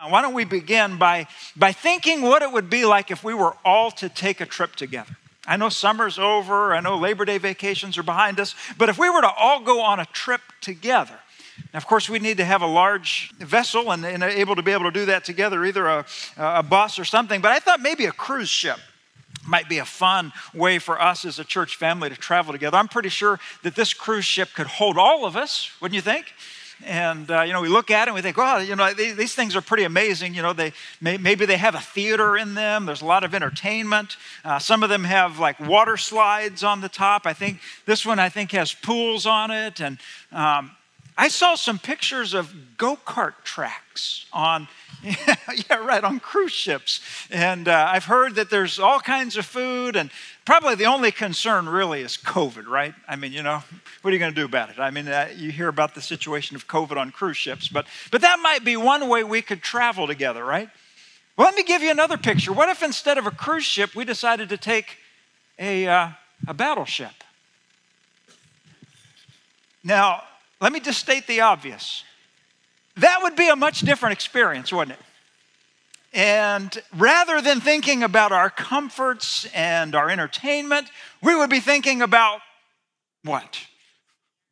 Uh, why don't we begin by, by thinking what it would be like if we were all to take a trip together? I know summer's over, I know Labor Day vacations are behind us, but if we were to all go on a trip together, now, of course, we need to have a large vessel and, and able to be able to do that together, either a, a bus or something, but I thought maybe a cruise ship might be a fun way for us as a church family to travel together. I'm pretty sure that this cruise ship could hold all of us, wouldn't you think? And uh, you know we look at it and we think well you know these, these things are pretty amazing. You know they may, maybe they have a theater in them. There's a lot of entertainment. Uh, some of them have like water slides on the top. I think this one i think has pools on it. And um, i saw some pictures of go-kart tracks on yeah, right, on cruise ships. And uh, I've heard that there's all kinds of food, and probably the only concern really is COVID, right? I mean, you know, what are you going to do about it? I mean, uh, you hear about the situation of COVID on cruise ships, but, but that might be one way we could travel together, right? Well, let me give you another picture. What if instead of a cruise ship, we decided to take a, uh, a battleship? Now, let me just state the obvious. That would be a much different experience, wouldn't it? And rather than thinking about our comforts and our entertainment, we would be thinking about what?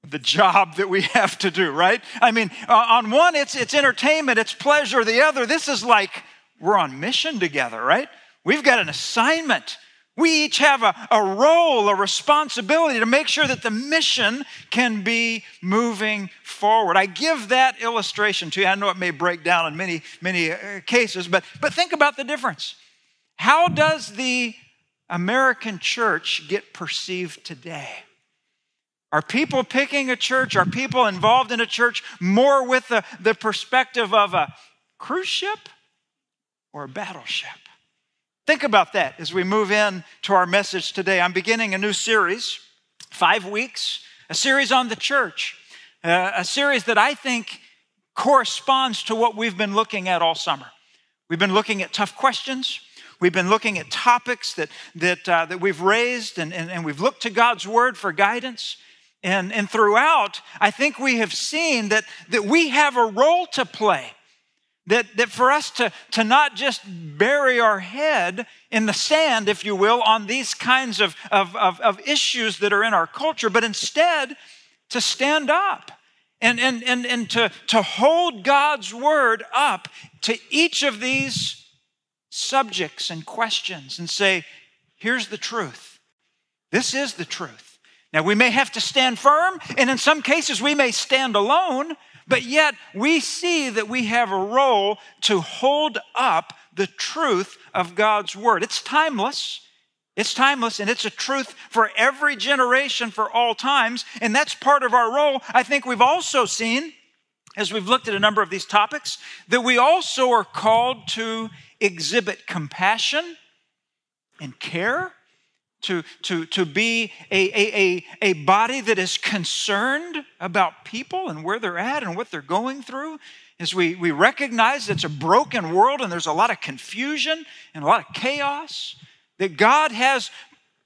The job that we have to do, right? I mean, uh, on one, it's, it's entertainment, it's pleasure. The other, this is like we're on mission together, right? We've got an assignment. We each have a, a role, a responsibility to make sure that the mission can be moving forward. I give that illustration to you. I know it may break down in many, many uh, cases, but, but think about the difference. How does the American church get perceived today? Are people picking a church? Are people involved in a church more with the, the perspective of a cruise ship or a battleship? Think about that as we move in to our message today. I'm beginning a new series, five weeks, a series on the church, uh, a series that I think corresponds to what we've been looking at all summer. We've been looking at tough questions. We've been looking at topics that, that, uh, that we've raised, and, and, and we've looked to God's word for guidance. And, and throughout, I think we have seen that, that we have a role to play that, that for us to, to not just bury our head in the sand, if you will, on these kinds of, of, of, of issues that are in our culture, but instead to stand up and, and, and, and to, to hold God's word up to each of these subjects and questions and say, here's the truth. This is the truth. Now, we may have to stand firm, and in some cases, we may stand alone, but yet we see that we have a role to hold up the truth of God's word. It's timeless. It's timeless and it's a truth for every generation for all times. And that's part of our role. I think we've also seen, as we've looked at a number of these topics, that we also are called to exhibit compassion and care to, to, to be a, a, a, a body that is concerned about people and where they're at and what they're going through. As we, we recognize it's a broken world and there's a lot of confusion and a lot of chaos, that God has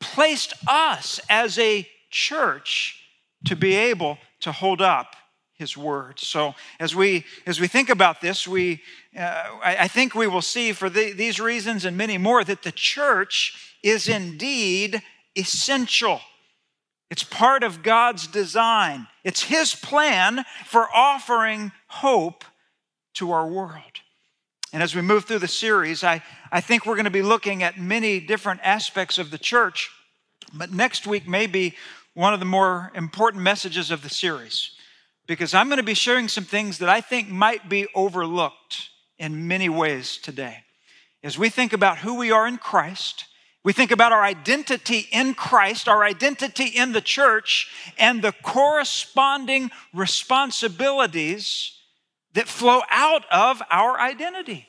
placed us as a church to be able to hold up his word so as we as we think about this we uh, I, I, think we will see for the, these reasons and many more that the church is indeed essential. It's part of God's design. It's His plan for offering hope to our world. And as we move through the series, I, I think we're going to be looking at many different aspects of the church. But next week may be one of the more important messages of the series because I'm going to be sharing some things that I think might be overlooked in many ways today. As we think about who we are in Christ, we think about our identity in Christ, our identity in the church, and the corresponding responsibilities that flow out of our identity.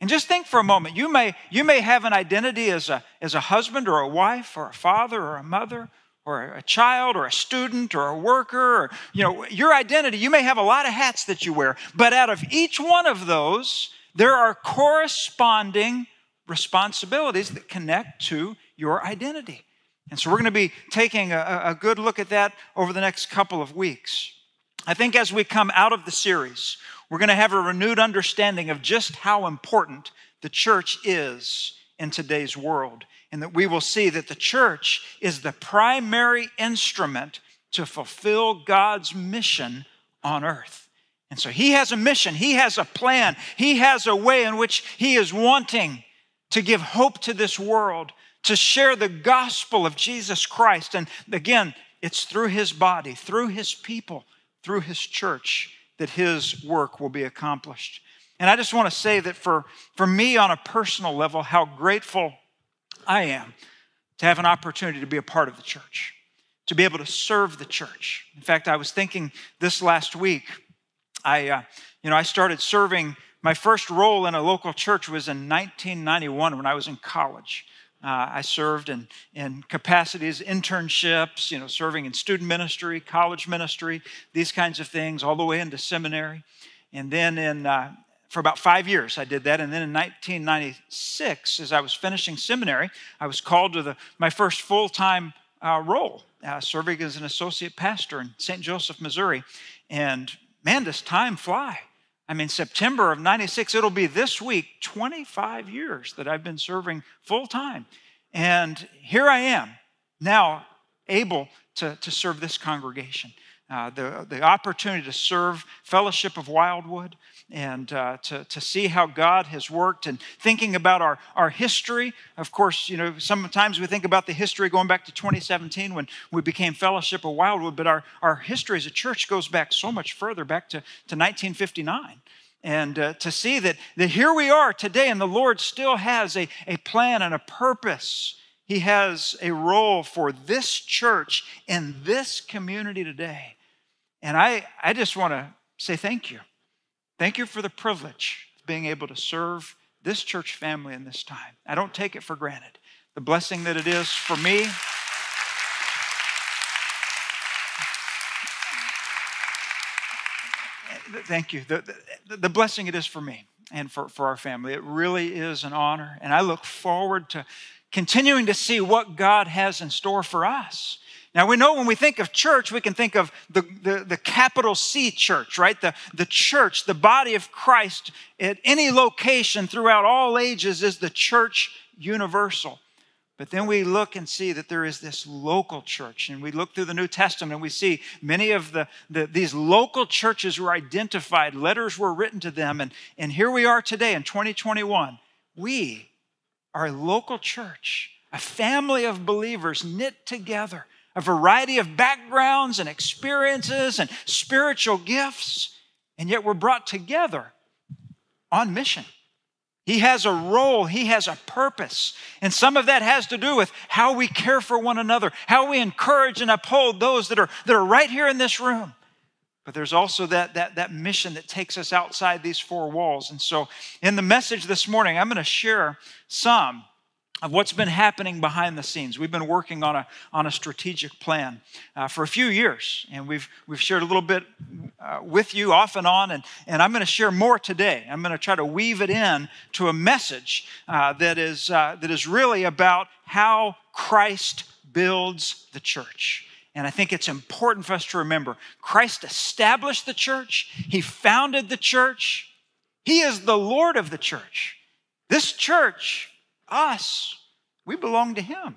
And just think for a moment. You may, you may have an identity as a, as a husband or a wife or a father or a mother or a child or a student or a worker or you know your identity you may have a lot of hats that you wear but out of each one of those there are corresponding responsibilities that connect to your identity. And so we're going to be taking a, a, good look at that over the next couple of weeks. I think as we come out of the series, We're going to have a renewed understanding of just how important the church is in today's world, and that we will see that the church is the primary instrument to fulfill God's mission on earth. And so he has a mission, he has a plan, he has a way in which he is wanting to give hope to this world, to share the gospel of Jesus Christ. And again, it's through his body, through his people, through his church that his work will be accomplished. And I just want to say that for, for me on a personal level, how grateful I am to have an opportunity to be a part of the church, to be able to serve the church. In fact, I was thinking this last week, I, uh, you know, I started serving. My first role in a local church was in 1991 when I was in college. Uh, I served in, in capacities, internships, you know, serving in student ministry, college ministry, these kinds of things, all the way into seminary. And then in, uh, for about five years, I did that. And then in 1996, as I was finishing seminary, I was called to the, my first full time uh, role, uh, serving as an associate pastor in St. Joseph, Missouri. And man, does time fly. I mean, September of 96, it'll be this week, 25 years that I've been serving full time. And here I am now able to, to serve this congregation. Uh, the, the opportunity to serve Fellowship of Wildwood, and uh, to, to see how God has worked and thinking about our, our history. Of course, you know, sometimes we think about the history going back to 2017 when we became Fellowship of Wildwood, but our, our history as a church goes back so much further, back to, to 1959 and uh, to see that, that here we are today and the lord still has a, a plan and a purpose. He has a role for this church in this community today. And i, I just want to say thank you Thank you for the privilege of being able to serve this church family in this time. I don't take it for granted. The blessing that it is for me. Thank you. The, the, the, blessing it is for me and for, for our family. It really is an honor. And I look forward to continuing to see what God has in store for us. Now, we know when we think of church, we can think of the, the, the, capital C church, right? The, the church, the body of Christ at any location throughout all ages is the church universal. But then we look and see that there is this local church. And we look through the New Testament and we see many of the, the, these local churches were identified, letters were written to them. And, and here we are today in 2021. We are a local church, a family of believers knit together a variety of backgrounds and experiences and spiritual gifts, and yet we're brought together on mission. He has a role, he has a purpose. And some of that has to do with how we care for one another, how we encourage and uphold those that are, that are right here in this room. But there's also that, that, that mission that takes us outside these four walls. And so, in the message this morning, I'm going to share some of what's been happening behind the scenes. We've been working on a, on a strategic plan uh, for a few years, and we've, we've shared a little bit uh, with you off and on, and, and I'm going to share more today. I'm going to try to weave it in to a message uh, that, is, uh, that is really about how Christ builds the church. And I think it's important for us to remember Christ established the church, He founded the church, He is the Lord of the church. This church us. We belong to Him.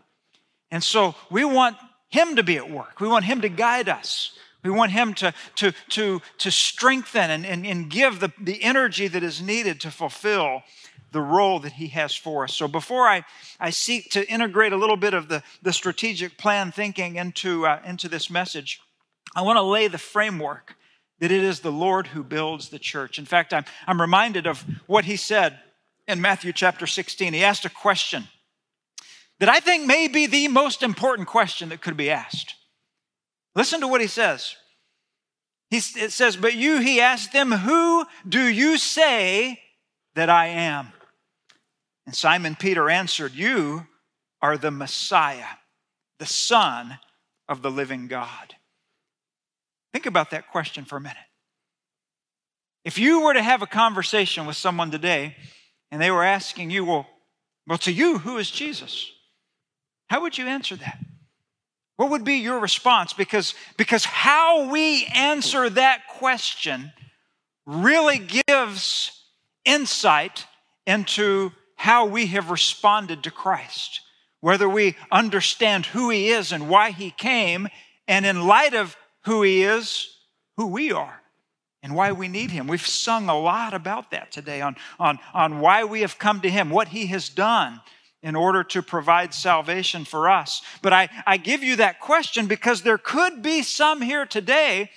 And so we want Him to be at work. We want Him to guide us. We want Him to, to, to, to strengthen and, and, and give the, the energy that is needed to fulfill the role that He has for us. So before I, I seek to integrate a little bit of the, the strategic plan thinking into, uh, into this message, I want to lay the framework that it is the Lord who builds the church. In fact, I'm, I'm reminded of what He said in Matthew chapter 16. He asked a question that I think may be the most important question that could be asked. Listen to what he says. He, it says, But you, he asked them, Who do you say that I am? And Simon Peter answered, You are the Messiah, the Son of the living God. Think about that question for a minute. If you were to have a conversation with someone today and they were asking you, well, well, to you, who is Jesus? How would you answer that? What would be your response? Because, because how we answer that question really gives insight into how we have responded to Christ, whether we understand who He is and why He came, and in light of who He is, who we are and why we need Him. We've sung a lot about that today on, on, on why we have come to Him, what He has done in order to provide salvation for us. But I, I give you that question because there could be some here today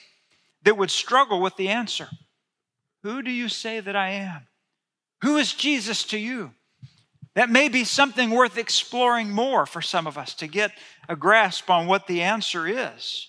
that would struggle with the answer Who do you say that I am? Who is Jesus to you? That may be something worth exploring more for some of us to get a grasp on what the answer is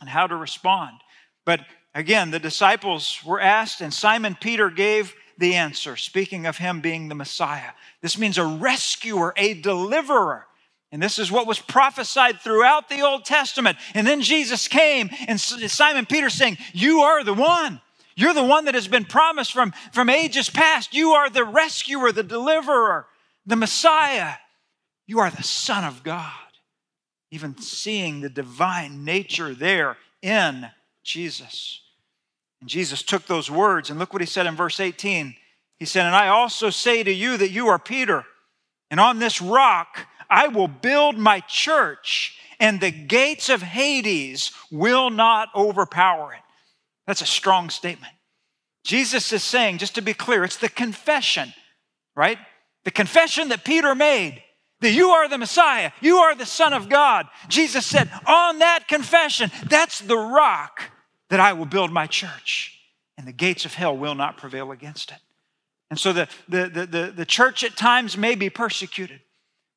and how to respond. But again, the disciples were asked, and Simon Peter gave the answer, speaking of him being the Messiah. This means a rescuer, a deliverer. And this is what was prophesied throughout the Old Testament. And then Jesus came, and Simon Peter saying, You are the one. You're the one that has been promised from, from ages past. You are the rescuer, the deliverer, the Messiah. You are the Son of God. Even seeing the divine nature there in Jesus. And Jesus took those words, and look what he said in verse 18. He said, And I also say to you that you are Peter, and on this rock I will build my church, and the gates of Hades will not overpower it. That's a strong statement. Jesus is saying, just to be clear, it's the confession, right? The confession that Peter made that you are the Messiah, you are the Son of God. Jesus said, On that confession, that's the rock that I will build my church, and the gates of hell will not prevail against it. And so the, the, the, the, the church at times may be persecuted.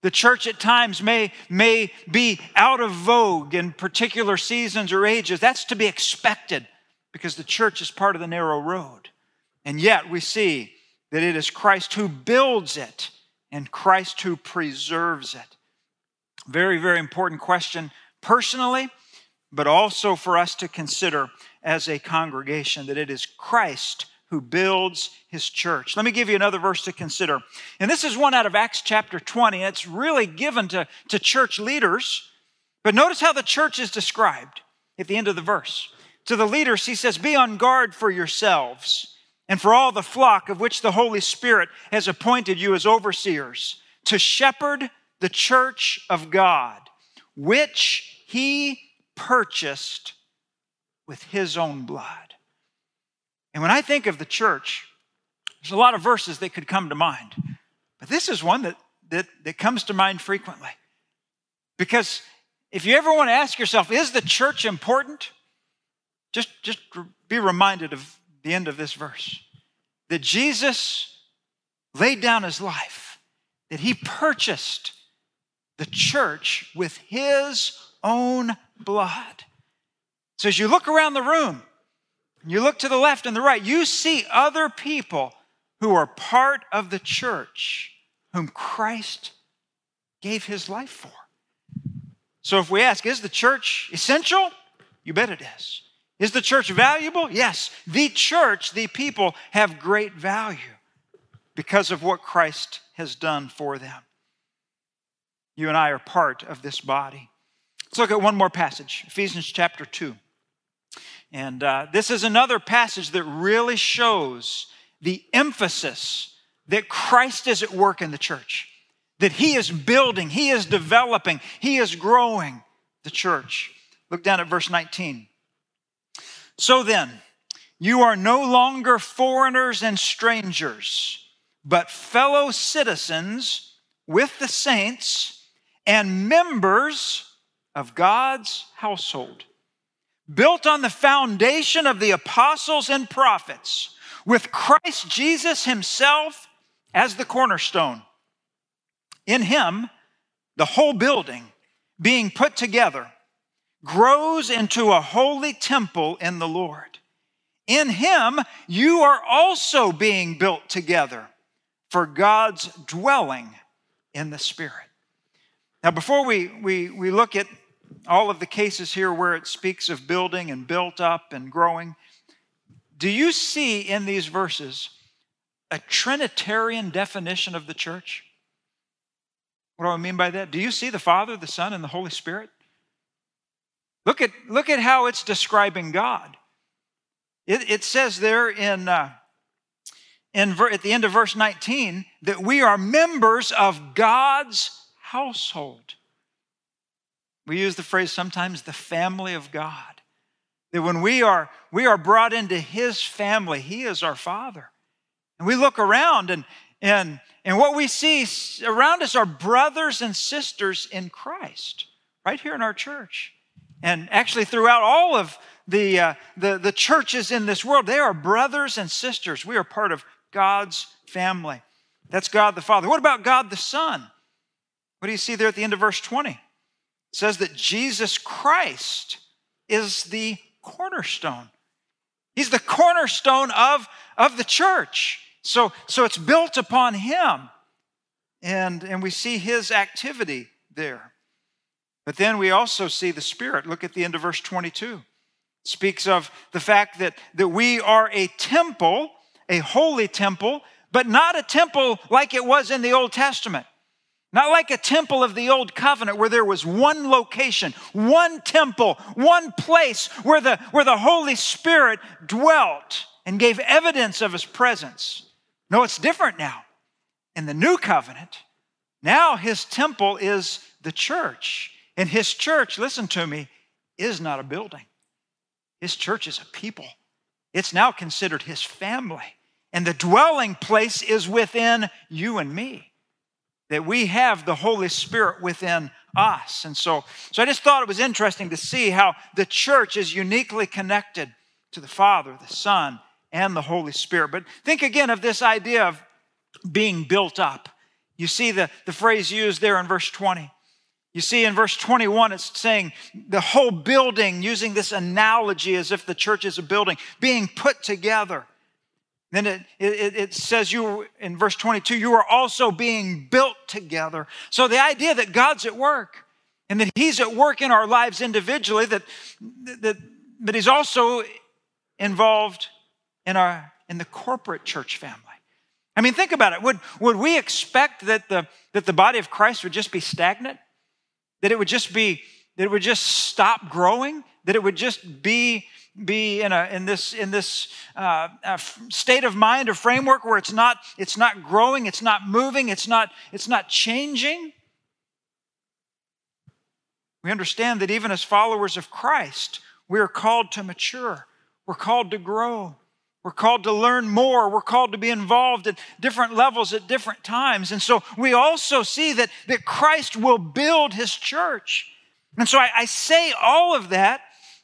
The church at times may, may be out of vogue in particular seasons or ages. That's to be expected because the church is part of the narrow road. And yet we see that it is Christ who builds it and Christ who preserves it. Very, very important question personally but also for us to consider as a congregation that it is Christ who builds his church. Let me give you another verse to consider. And this is one out of Acts chapter 20. It's really given to, to church leaders. But notice how the church is described at the end of the verse. To the leaders, he says, Be on guard for yourselves and for all the flock of which the Holy Spirit has appointed you as overseers to shepherd the church of God, which he purchased with his own blood. And when I think of the church, there's a lot of verses that could come to mind. But this is one that, that, that comes to mind frequently. Because if you ever want to ask yourself, is the church important? Just, just be reminded of the end of this verse that Jesus laid down his life, that he purchased the church with his own blood. So as you look around the room, you look to the left and the right, you see other people who are part of the church whom Christ gave his life for. So if we ask, is the church essential? You bet it is. Is the church valuable? Yes. The church, the people, have great value because of what Christ has done for them. You and I are part of this body. Let's look at one more passage Ephesians chapter 2. And uh, this is another passage that really shows the emphasis that Christ is at work in the church, that He is building, He is developing, He is growing the church. Look down at verse 19. So then, you are no longer foreigners and strangers, but fellow citizens with the saints and members of God's household, built on the foundation of the apostles and prophets, with Christ Jesus himself as the cornerstone. In him, the whole building being put together grows into a holy temple in the Lord. In him, you are also being built together for God's dwelling in the Spirit. Now, before we, we, we look at all of the cases here where it speaks of building and built up and growing, do you see in these verses a Trinitarian definition of the church? What do I mean by that? Do you see the Father, the Son, and the Holy Spirit? Look at, look at how it's describing God. It, it says there in, uh, in at the end of verse 19 that we are members of God's household. We use the phrase sometimes the family of God. That when we are, we are brought into His family, He is our Father. And we look around and, and, and what we see around us are brothers and sisters in Christ, right here in our church. And actually, throughout all of the, uh, the, the churches in this world, they are brothers and sisters. We are part of God's family. That's God the Father. What about God the Son? What do you see there at the end of verse 20? Says that Jesus Christ is the cornerstone. He's the cornerstone of, of the church. So, so it's built upon him. And, and we see his activity there. But then we also see the Spirit. Look at the end of verse 22. It speaks of the fact that, that we are a temple, a holy temple, but not a temple like it was in the Old Testament. Not like a temple of the old covenant where there was one location, one temple, one place where the, where the Holy Spirit dwelt and gave evidence of his presence. No, it's different now. In the new covenant, now his temple is the church. And his church, listen to me, is not a building. His church is a people. It's now considered his family. And the dwelling place is within you and me that we have the Holy Spirit within us. And so, so I just thought it was interesting to see how the church is uniquely connected to the Father, the Son, and the Holy Spirit. But think again of this idea of being built up. You see the, the phrase used there in verse 20. You see in verse 21, it's saying the whole building, using this analogy as if the church is a building, being put together. Then it, it, it, says you in verse 22, you are also being built together. So the idea that God's at work and that He's at work in our lives individually, that, that, that He's also involved in, our, in the corporate church family. I mean, think about it. Would, would we expect that the, that the body of Christ would just be stagnant? That it would just be, that it would just stop growing? That it would just be be in, a, in this, in this uh, uh, state of mind or framework where it's not, it's not growing, it's not moving, it's not, it's not changing. We understand that even as followers of Christ, we are called to mature, we're called to grow. We're called to learn more. We're called to be involved at different levels at different times. And so we also see that, that Christ will build his church. And so I, I say all of that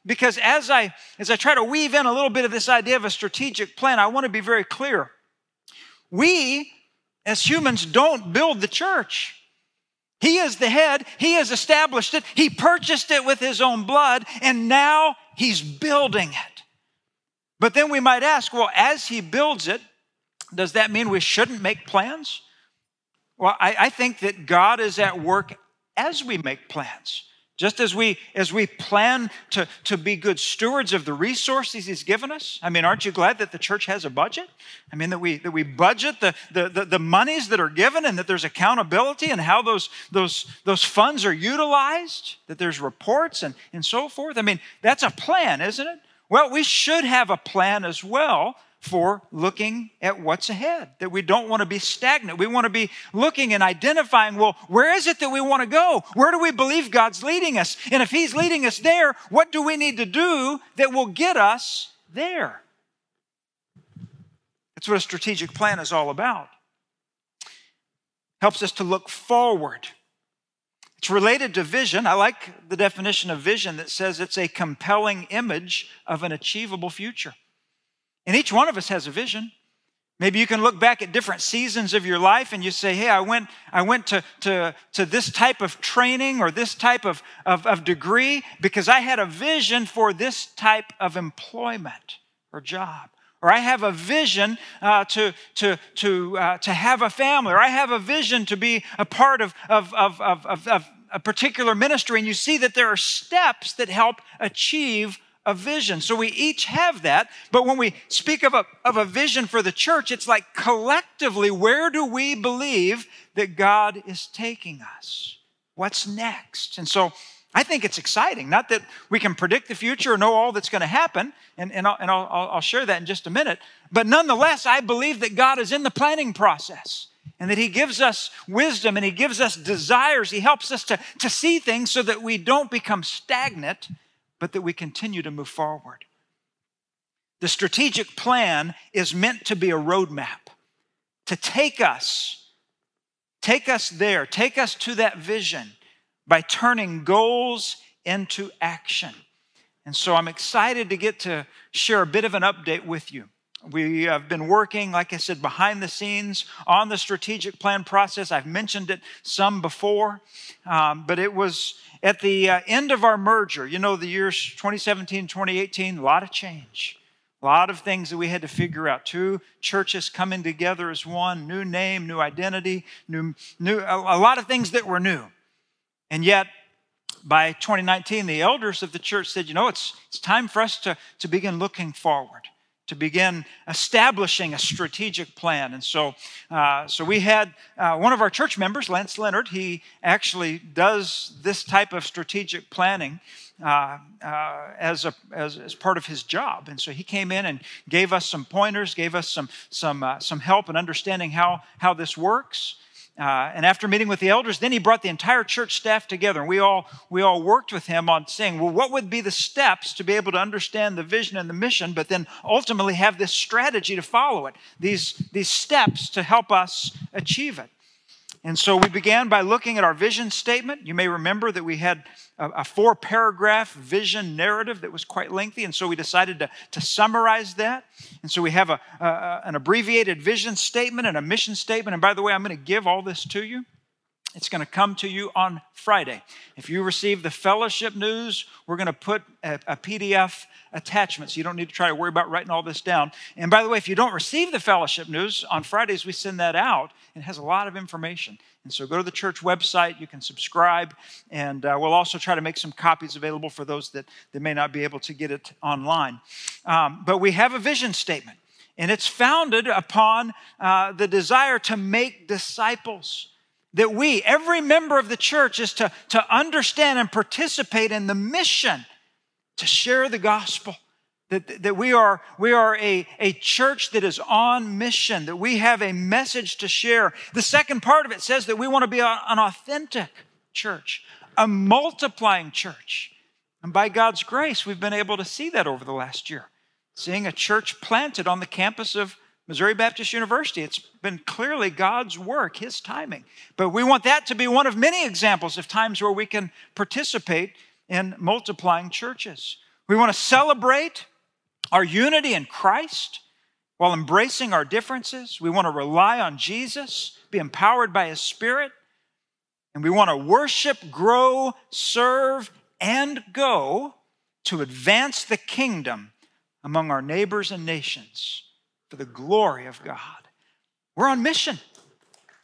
because as I as I try to weave in a little bit of this idea of a strategic plan, I want to be very clear. We as humans don't build the church. He is the head, he has established it, he purchased it with his own blood, and now he's building it. But then we might ask, well, as he builds it, does that mean we shouldn't make plans? Well, I, I think that God is at work as we make plans. Just as we as we plan to, to be good stewards of the resources he's given us. I mean, aren't you glad that the church has a budget? I mean that we that we budget the, the, the, the monies that are given and that there's accountability and how those those those funds are utilized, that there's reports and, and so forth. I mean, that's a plan, isn't it? Well, we should have a plan as well for looking at what's ahead, that we don't want to be stagnant. We want to be looking and identifying, well, where is it that we want to go? Where do we believe God's leading us? And if He's leading us there, what do we need to do that will get us there? That's what a strategic plan is all about. Helps us to look forward. It's related to vision. I like the definition of vision that says it's a compelling image of an achievable future. And each one of us has a vision. Maybe you can look back at different seasons of your life and you say, hey, I went, I went to, to, to this type of training or this type of, of, of degree because I had a vision for this type of employment or job. Or I have a vision uh, to, to, to, uh, to have a family, or I have a vision to be a part of, of, of, of, of a particular ministry. And you see that there are steps that help achieve a vision. So we each have that. But when we speak of a, of a vision for the church, it's like collectively, where do we believe that God is taking us? What's next? And so I think it's exciting. Not that we can predict the future or know all that's going to happen, and, and, I'll, and I'll, I'll share that in just a minute. But nonetheless, I believe that God is in the planning process and that He gives us wisdom and He gives us desires. He helps us to, to see things so that we don't become stagnant, but that we continue to move forward. The strategic plan is meant to be a roadmap to take us, take us there, take us to that vision by turning goals into action. And so I'm excited to get to share a bit of an update with you. We have been working, like I said, behind the scenes on the strategic plan process. I've mentioned it some before, um, but it was at the uh, end of our merger, you know, the years 2017, 2018, a lot of change. A lot of things that we had to figure out. Two churches coming together as one, new name, new identity, new, new a, a lot of things that were new. And yet, by 2019, the elders of the church said, you know, it's, it's time for us to, to begin looking forward, to begin establishing a strategic plan. And so, uh, so we had uh, one of our church members, Lance Leonard, he actually does this type of strategic planning. Uh, uh, as, a, as, as, part of his job. And so he came in and gave us some pointers, gave us some, some, uh, some help in understanding how, how this works. Uh, and after meeting with the elders, then he brought the entire church staff together. And we all, we all worked with him on saying, well, what would be the steps to be able to understand the vision and the mission, but then ultimately have this strategy to follow it, these, these steps to help us achieve it. And so we began by looking at our vision statement. You may remember that we had a, a four paragraph vision narrative that was quite lengthy, and so we decided to, to summarize that. And so we have a, a, an abbreviated vision statement and a mission statement. And by the way, I'm going to give all this to you. It's going to come to you on Friday. If you receive the fellowship news, we're going to put a, a, PDF attachment, so you don't need to try to worry about writing all this down. And by the way, if you don't receive the fellowship news, on Fridays we send that out. It has a lot of information. And so go to the church website, you can subscribe, and uh, we'll also try to make some copies available for those that, that may not be able to get it online. Um, but we have a vision statement, and it's founded upon uh, the desire to make disciples that we, every member of the church, is to, to understand and participate in the mission to share the gospel. That, that we are, we are a, a church that is on mission, that we have a message to share. The second part of it says that we want to be a, an authentic church, a multiplying church. And by God's grace, we've been able to see that over the last year. Seeing a church planted on the campus of Missouri Baptist University. It's been clearly God's work, His timing. But we want that to be one of many examples of times where we can participate in multiplying churches. We want to celebrate our unity in Christ while embracing our differences. We want to rely on Jesus, be empowered by His Spirit. And we want to worship, grow, serve, and go to advance the kingdom among our neighbors and nations for the glory of God. We're on mission.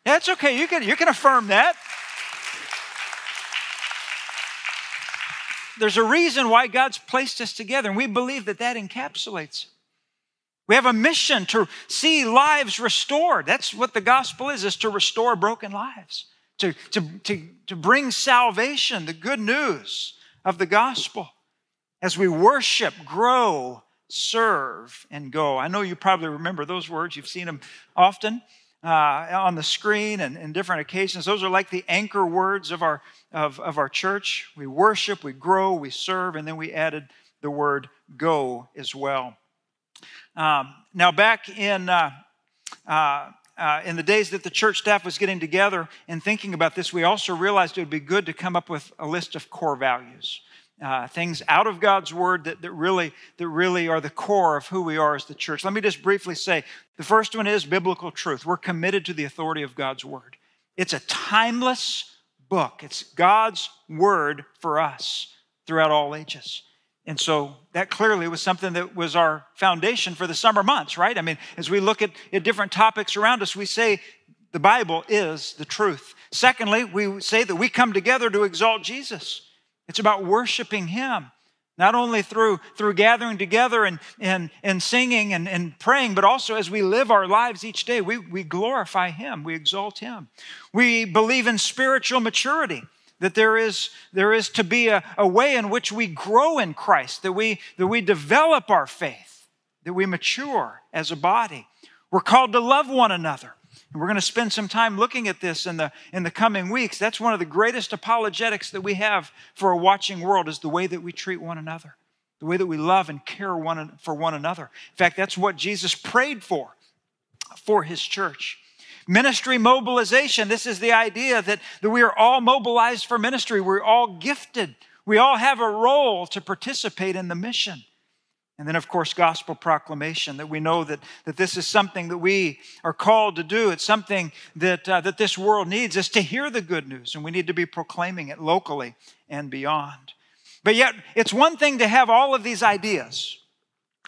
That's okay. You can, you can affirm that. There's a reason why God's placed us together, and we believe that that encapsulates. We have a mission to see lives restored. That's what the gospel is, is to restore broken lives, to, to, to, to bring salvation, the good news of the gospel. As we worship, grow, serve, and go. I know you probably remember those words. You've seen them often uh, on the screen and in different occasions. Those are like the anchor words of our, of, of our church. We worship, we grow, we serve, and then we added the word go as well. Um, now, back in, uh, uh, uh, in the days that the church staff was getting together and thinking about this, we also realized it would be good to come up with a list of core values uh, things out of God's word that, that, really, that really are the core of who we are as the church. Let me just briefly say the first one is biblical truth. We're committed to the authority of God's word. It's a timeless book, it's God's word for us throughout all ages. And so that clearly was something that was our foundation for the summer months, right? I mean, as we look at, at different topics around us, we say the Bible is the truth. Secondly, we say that we come together to exalt Jesus. It's about worshiping Him, not only through, through gathering together and, and, and singing and, and praying, but also as we live our lives each day, we, we glorify Him, we exalt Him. We believe in spiritual maturity. that there is, there is to be a, a way in which we grow in Christ, that we, that we develop our faith, that we mature as a body. We're called to love one another. And we're going to spend some time looking at this in the, in the coming weeks. That's one of the greatest apologetics that we have for a watching world is the way that we treat one another, the way that we love and care one, for one another. In fact, that's what Jesus prayed for, for his church. Ministry mobilization. This is the idea that, that we are all mobilized for ministry. We're all gifted. We all have a role to participate in the mission. And then, of course, gospel proclamation that we know that, that this is something that we are called to do. It's something that, uh, that this world needs is to hear the good news, and we need to be proclaiming it locally and beyond. But yet, it's one thing to have all of these ideas.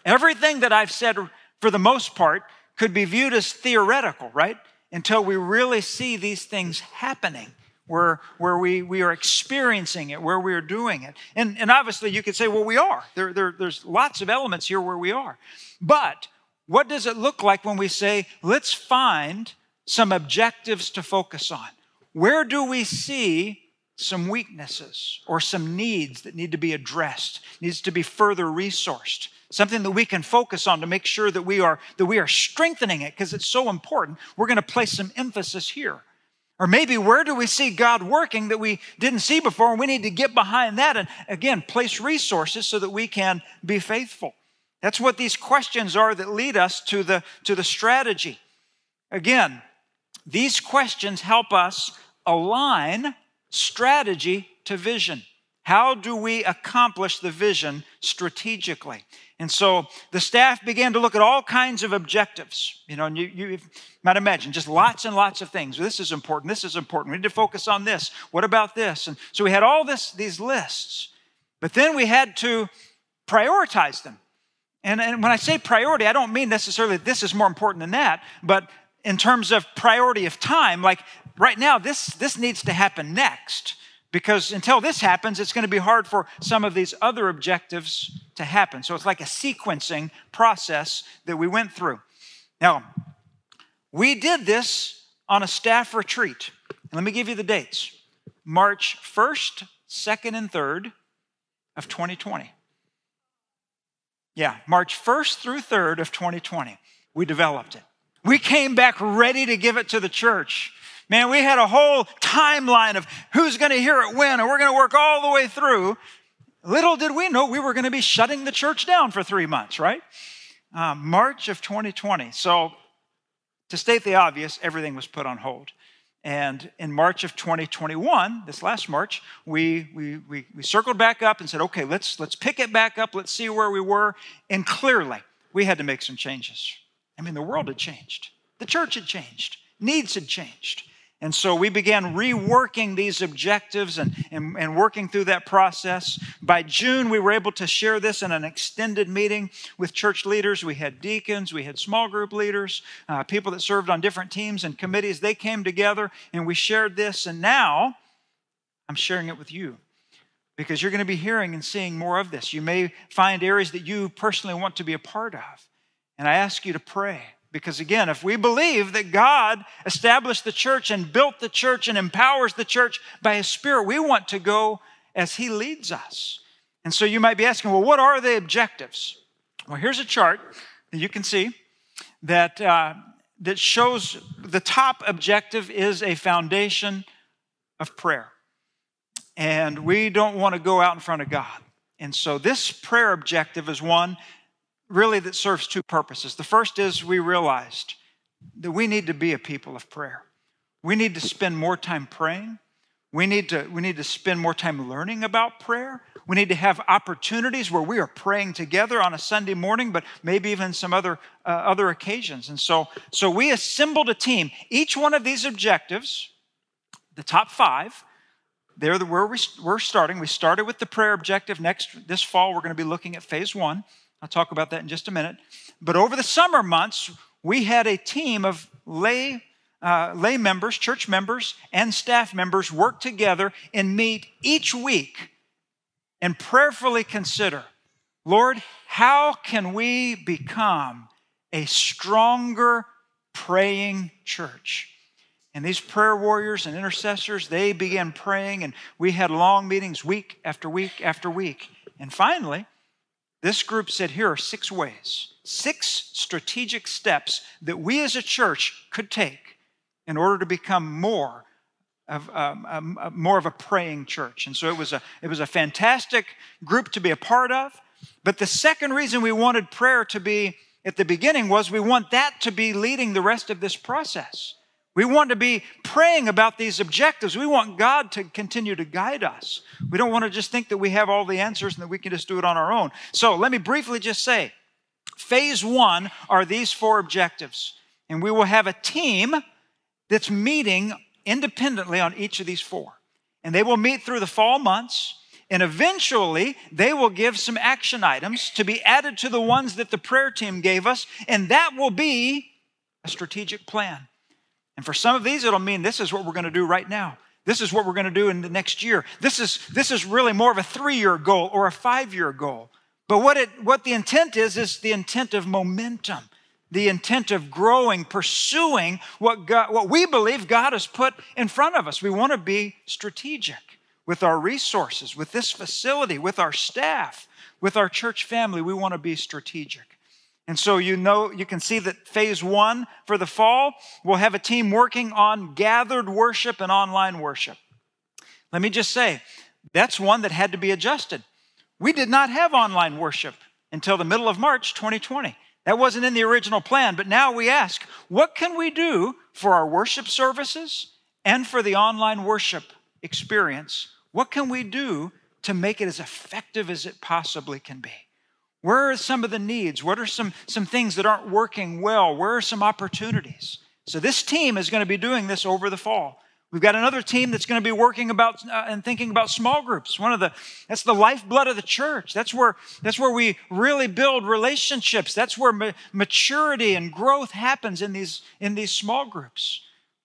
Everything that I've said, for the most part, could be viewed as theoretical, right? Until we really see these things happening where, where we, we are experiencing it, where we are doing it. And, and obviously, you could say, well, we are. There, there, there's lots of elements here where we are. But what does it look like when we say, let's find some objectives to focus on? Where do we see some weaknesses or some needs that need to be addressed, needs to be further resourced? Something that we can focus on to make sure that we are that we are strengthening it because it's so important. We're going to place some emphasis here. Or maybe where do we see God working that we didn't see before? And we need to get behind that and again place resources so that we can be faithful. That's what these questions are that lead us to the, to the strategy. Again, these questions help us align strategy to vision. How do we accomplish the vision strategically? And so the staff began to look at all kinds of objectives. You know, you, you might imagine just lots and lots of things. This is important. This is important. We need to focus on this. What about this? And so we had all this, these lists. But then we had to prioritize them. And, and when I say priority, I don't mean necessarily this is more important than that, but in terms of priority of time, like right now, this, this needs to happen next because until this happens, it's going to be hard for some of these other objectives to happen. So it's like a sequencing process that we went through. Now, we did this on a staff retreat. Let me give you the dates March 1st, 2nd, and 3rd of 2020. Yeah, March 1st through 3rd of 2020, we developed it. We came back ready to give it to the church. Man, we had a whole timeline of who's going to hear it when, and we're going to work all the way through. Little did we know we were going to be shutting the church down for three months, right? Uh, March of 2020. So, to state the obvious, everything was put on hold. And in March of 2021, this last March, we, we, we, we circled back up and said, okay, let's, let's pick it back up. Let's see where we were. And clearly, we had to make some changes. I mean, the world had changed, the church had changed, needs had changed. And so we began reworking these objectives and, and, and, working through that process. By June, we were able to share this in an extended meeting with church leaders. We had deacons, we had small group leaders, uh, people that served on different teams and committees. They came together and we shared this. And now I'm sharing it with you because you're going to be hearing and seeing more of this. You may find areas that you personally want to be a part of. And I ask you to pray because again, if we believe that God established the church and built the church and empowers the church by His Spirit, we want to go as He leads us. And so you might be asking, well, what are the objectives? Well, here's a chart that you can see that, uh, that shows the top objective is a foundation of prayer. And we don't want to go out in front of God. And so this prayer objective is one really that serves two purposes. The first is we realized that we need to be a people of prayer. We need to spend more time praying. We need to, we need to spend more time learning about prayer. We need to have opportunities where we are praying together on a Sunday morning, but maybe even some other, uh, other occasions. And so, so we assembled a team. Each one of these objectives, the top five, they're the, where we, we're starting. We started with the prayer objective. Next, this fall, we're going to be looking at phase one. I'll talk about that in just a minute. But over the summer months, we had a team of lay, uh, lay members, church members, and staff members work together and meet each week and prayerfully consider Lord, how can we become a stronger praying church? And these prayer warriors and intercessors, they began praying, and we had long meetings week after week after week. And finally, this group said, Here are six ways, six strategic steps that we as a church could take in order to become more of um, um, uh, more of a praying church. And so it was a it was a fantastic group to be a part of. But the second reason we wanted prayer to be at the beginning was we want that to be leading the rest of this process. We want to be praying about these objectives. We want God to continue to guide us. We don't want to just think that we have all the answers and that we can just do it on our own. So let me briefly just say phase one are these four objectives. And we will have a team that's meeting independently on each of these four. And they will meet through the fall months. And eventually, they will give some action items to be added to the ones that the prayer team gave us. And that will be a strategic plan. And for some of these, it'll mean this is what we're going to do right now. This is what we're going to do in the next year. This is, this is really more of a three year goal or a five year goal. But what, it, what the intent is, is the intent of momentum, the intent of growing, pursuing what, God, what we believe God has put in front of us. We want to be strategic with our resources, with this facility, with our staff, with our church family. We want to be strategic. And so you know, you can see that phase one for the fall, we'll have a team working on gathered worship and online worship. Let me just say, that's one that had to be adjusted. We did not have online worship until the middle of March 2020. That wasn't in the original plan, but now we ask, what can we do for our worship services and for the online worship experience? What can we do to make it as effective as it possibly can be? Where are some of the needs? What are some, some things that aren't working well? Where are some opportunities? So, this team is going to be doing this over the fall. We've got another team that's going to be working about uh, and thinking about small groups. One of the that's the lifeblood of the church. That's where that's where we really build relationships. That's where ma- maturity and growth happens in these in these small groups.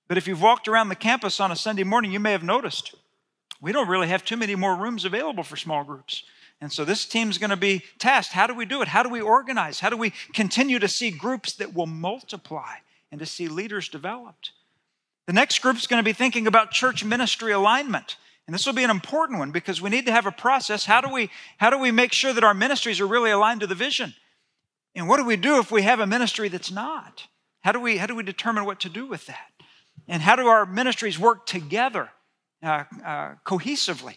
But if you've walked around the campus on a Sunday morning, you may have noticed we don't really have too many more rooms available for small groups. And so this team's going to be tasked. How do we do it? How do we organize? How do we continue to see groups that will multiply and to see leaders developed? The next group is going to be thinking about church ministry alignment. And this will be an important one because we need to have a process. How do we, how do we make sure that our ministries are really aligned to the vision? And what do we do if we have a ministry that's not? How do we, how do we determine what to do with that? And how do our ministries work together uh, uh, cohesively?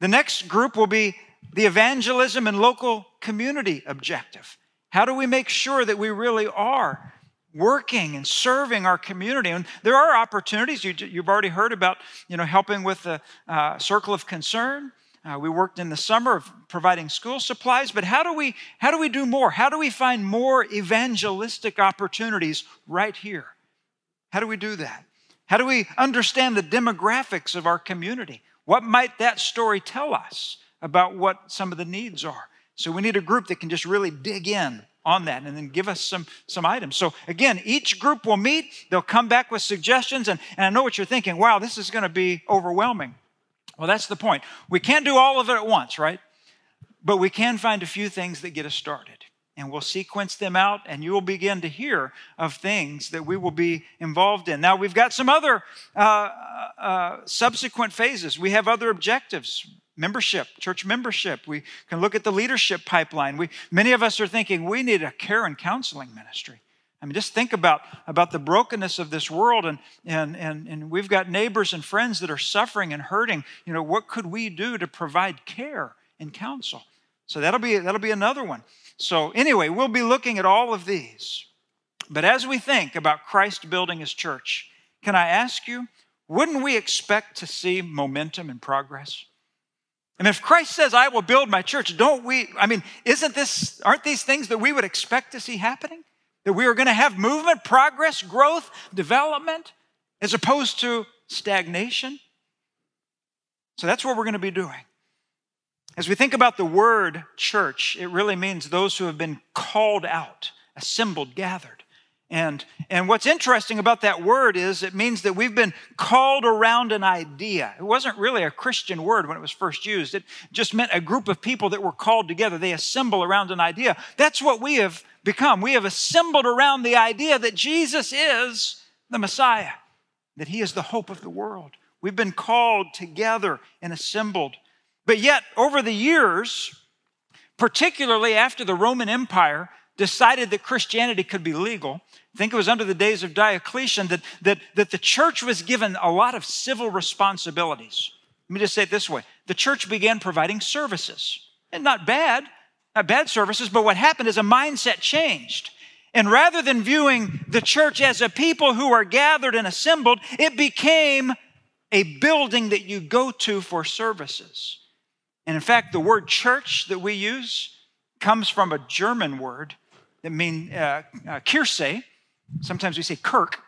The next group will be the evangelism and local community objective. How do we make sure that we really are working and serving our community? And there are opportunities. You, have already heard about, you know, helping with the uh, circle of concern. Uh, we worked in the summer of providing school supplies, but how do we how do we do more? How do we find more evangelistic opportunities right here? How do we do that? How do we understand the demographics of our community? What might that story tell us? About what some of the needs are. So we need a group that can just really dig in on that and then give us some, some items. So again, each group will meet, they'll come back with suggestions, and, and I know what you're thinking, wow, this is going to be overwhelming. Well, that's the point. We can't do all of it at once, right? But we can find a few things that get us started. And we'll sequence them out, and you will begin to hear of things that we will be involved in. Now, we've got some other uh, uh, subsequent phases. We have other objectives membership, church membership. We can look at the leadership pipeline. We, many of us are thinking we need a care and counseling ministry. I mean, just think about, about the brokenness of this world, and, and, and, and we've got neighbors and friends that are suffering and hurting. You know, what could we do to provide care and counsel? So that'll be, that'll be another one. So, anyway, we'll be looking at all of these. But as we think about Christ building his church, can I ask you, wouldn't we expect to see momentum and progress? And if Christ says, I will build my church, don't we? I mean, isn't this, aren't these things that we would expect to see happening? That we are going to have movement, progress, growth, development, as opposed to stagnation? So that's what we're going to be doing. As we think about the word church, it really means those who have been called out, assembled, gathered. And, and what's interesting about that word is it means that we've been called around an idea. It wasn't really a Christian word when it was first used, it just meant a group of people that were called together. They assemble around an idea. That's what we have become. We have assembled around the idea that Jesus is the Messiah, that He is the hope of the world. We've been called together and assembled. But yet, over the years, particularly after the Roman Empire decided that Christianity could be legal, I think it was under the days of Diocletian that, that, that the church was given a lot of civil responsibilities. Let me just say it this way the church began providing services, and not bad, not bad services, but what happened is a mindset changed. And rather than viewing the church as a people who are gathered and assembled, it became a building that you go to for services. And in fact, the word church that we use comes from a German word that mean uh, uh, Kirche. Sometimes we say Kirk.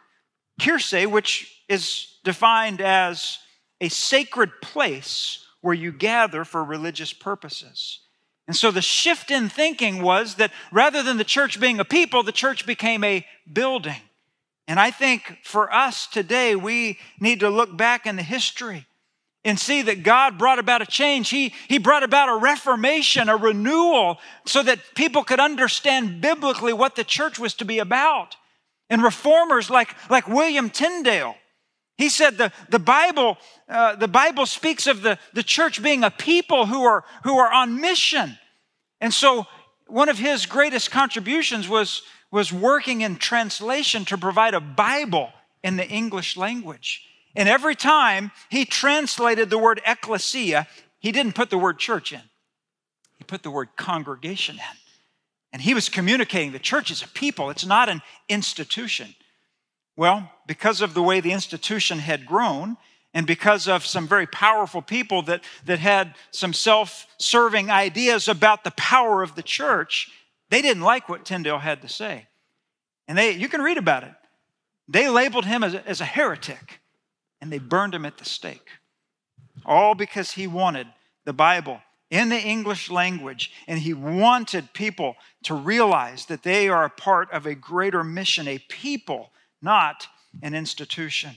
Kirche, which is defined as a sacred place where you gather for religious purposes. And so the shift in thinking was that rather than the church being a people, the church became a building. And I think for us today, we need to look back in the history and see that God brought about a change. He, he brought about a reformation, a renewal, so that people could understand biblically what the church was to be about. And reformers like, like William Tyndale, he said the, the Bible, uh, the Bible speaks of the, the church being a people who are, who are on mission. And so one of his greatest contributions was, was working in translation to provide a Bible in the English language. And every time he translated the word ecclesia, he didn't put the word church in. He put the word congregation in. And he was communicating the church is a people, it's not an institution. Well, because of the way the institution had grown, and because of some very powerful people that, that had some self serving ideas about the power of the church, they didn't like what Tyndale had to say. And they, you can read about it. They labeled him as as a heretic and they burned him at the stake. All because he wanted the Bible in the English language and he wanted people to realize that they are a part of a greater mission, a people not an institution.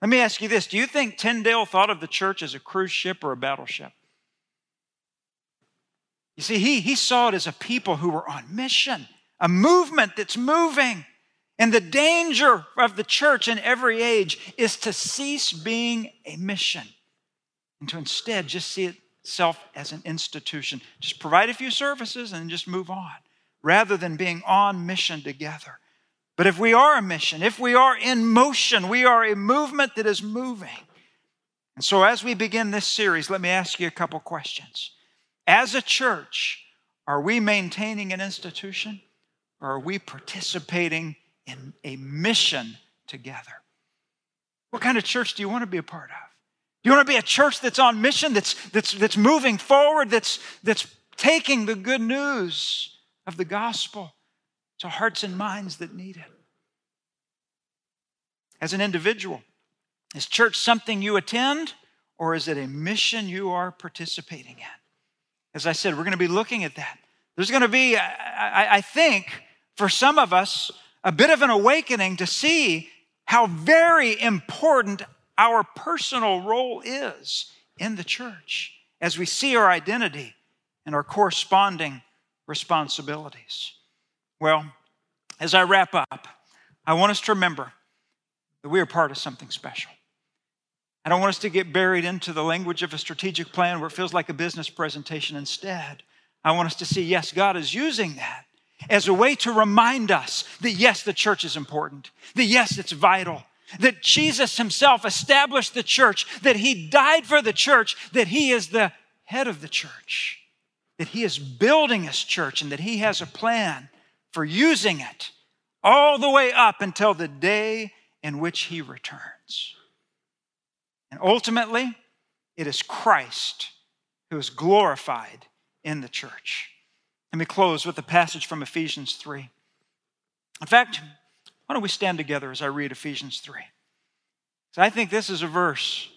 Let me ask you this Do you think Tyndale thought of the church as a cruise ship or a battleship? You see, he, he saw it as a people who were on mission, a movement that's moving. And the danger of the church in every age is to cease being a mission and to instead just see itself as an institution. Just provide a few services and just move on rather than being on mission together. But if we are a mission, if we are in motion, we are a movement that is moving. And so, as we begin this series, let me ask you a couple questions. As a church, are we maintaining an institution or are we participating in a mission together? What kind of church do you want to be a part of? Do you want to be a church that's on mission, that's, that's, that's moving forward, that's, that's taking the good news of the gospel to hearts and minds that need it. As an individual, is church something you attend or is it a mission you are participating in? As I said, we're going to be looking at that. There's going to be, I, I think, for some of us, a bit of an awakening to see how very important our personal role is in the church as we see our identity and our corresponding responsibilities. Well, as I wrap up, I want us to remember that we are part of something special. I don't want us to get buried into the language of a strategic plan where it feels like a business presentation. Instead, I want us to see yes, God is using that as a way to remind us that yes, the church is important, that yes, it's vital, that Jesus himself established the church, that he died for the church, that he is the head of the church, that he is building his church, and that he has a plan for using it all the way up until the day in which he returns. And ultimately, it is Christ who is glorified in the church. Let me close with a passage from Ephesians 3. In fact, why don't we stand together as I read Ephesians 3? So I think this is a verse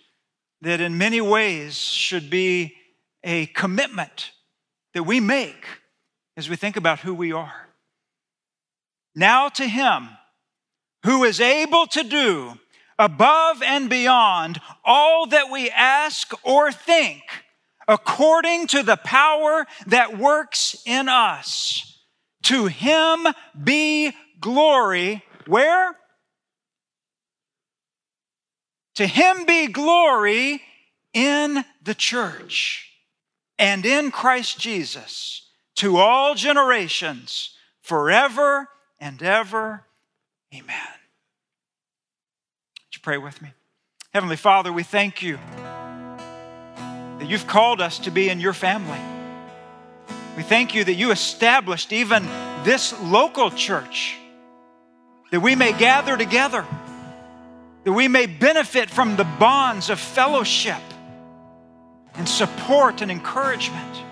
that in many ways should be a commitment that we make as we think about who we are. Now to him who is able to do above and beyond all that we ask or think, according to the power that works in us. To him be glory. Where? To him be glory in the church and in Christ Jesus to all generations, forever and ever. Amen. Would you pray with me? Heavenly Father, we thank you that you've called us to be in your family. We thank you that you established even this local church, that we may gather together, that we may benefit from the bonds of fellowship and support and encouragement.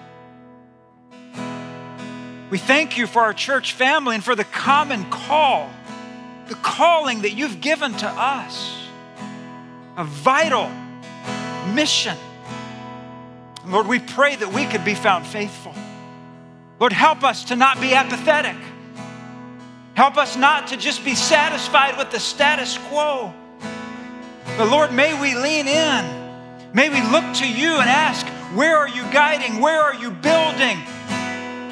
We thank you for our church family and for the common call, the calling that you've given to us, a vital mission. Lord, we pray that we could be found faithful. Lord, help us to not be apathetic. Help us not to just be satisfied with the status quo. But Lord, may we lean in. May we look to you and ask, where are you guiding? Where are you building?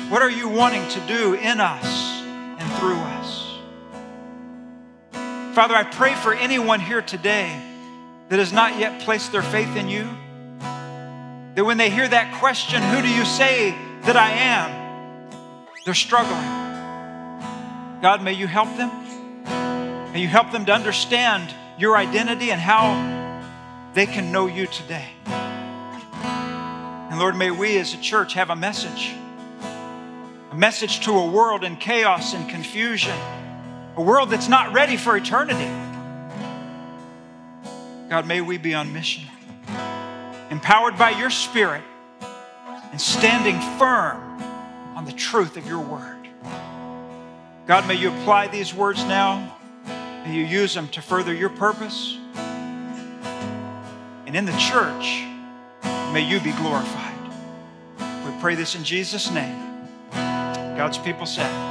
What are you wanting to do in us and through us? Father, I pray for anyone here today that has not yet placed their faith in you, that when they hear that question, who do you say that I am? They're struggling. God, may you help them. May you help them to understand your identity and how they can know you today. And Lord, may we as a church have a message a message to a world in chaos and confusion, a world that's not ready for eternity. God, may we be on mission, empowered by your Spirit, and standing firm on the truth of your word. God, may you apply these words now. May you use them to further your purpose. And in the church, may you be glorified. We pray this in Jesus' name. God's people said.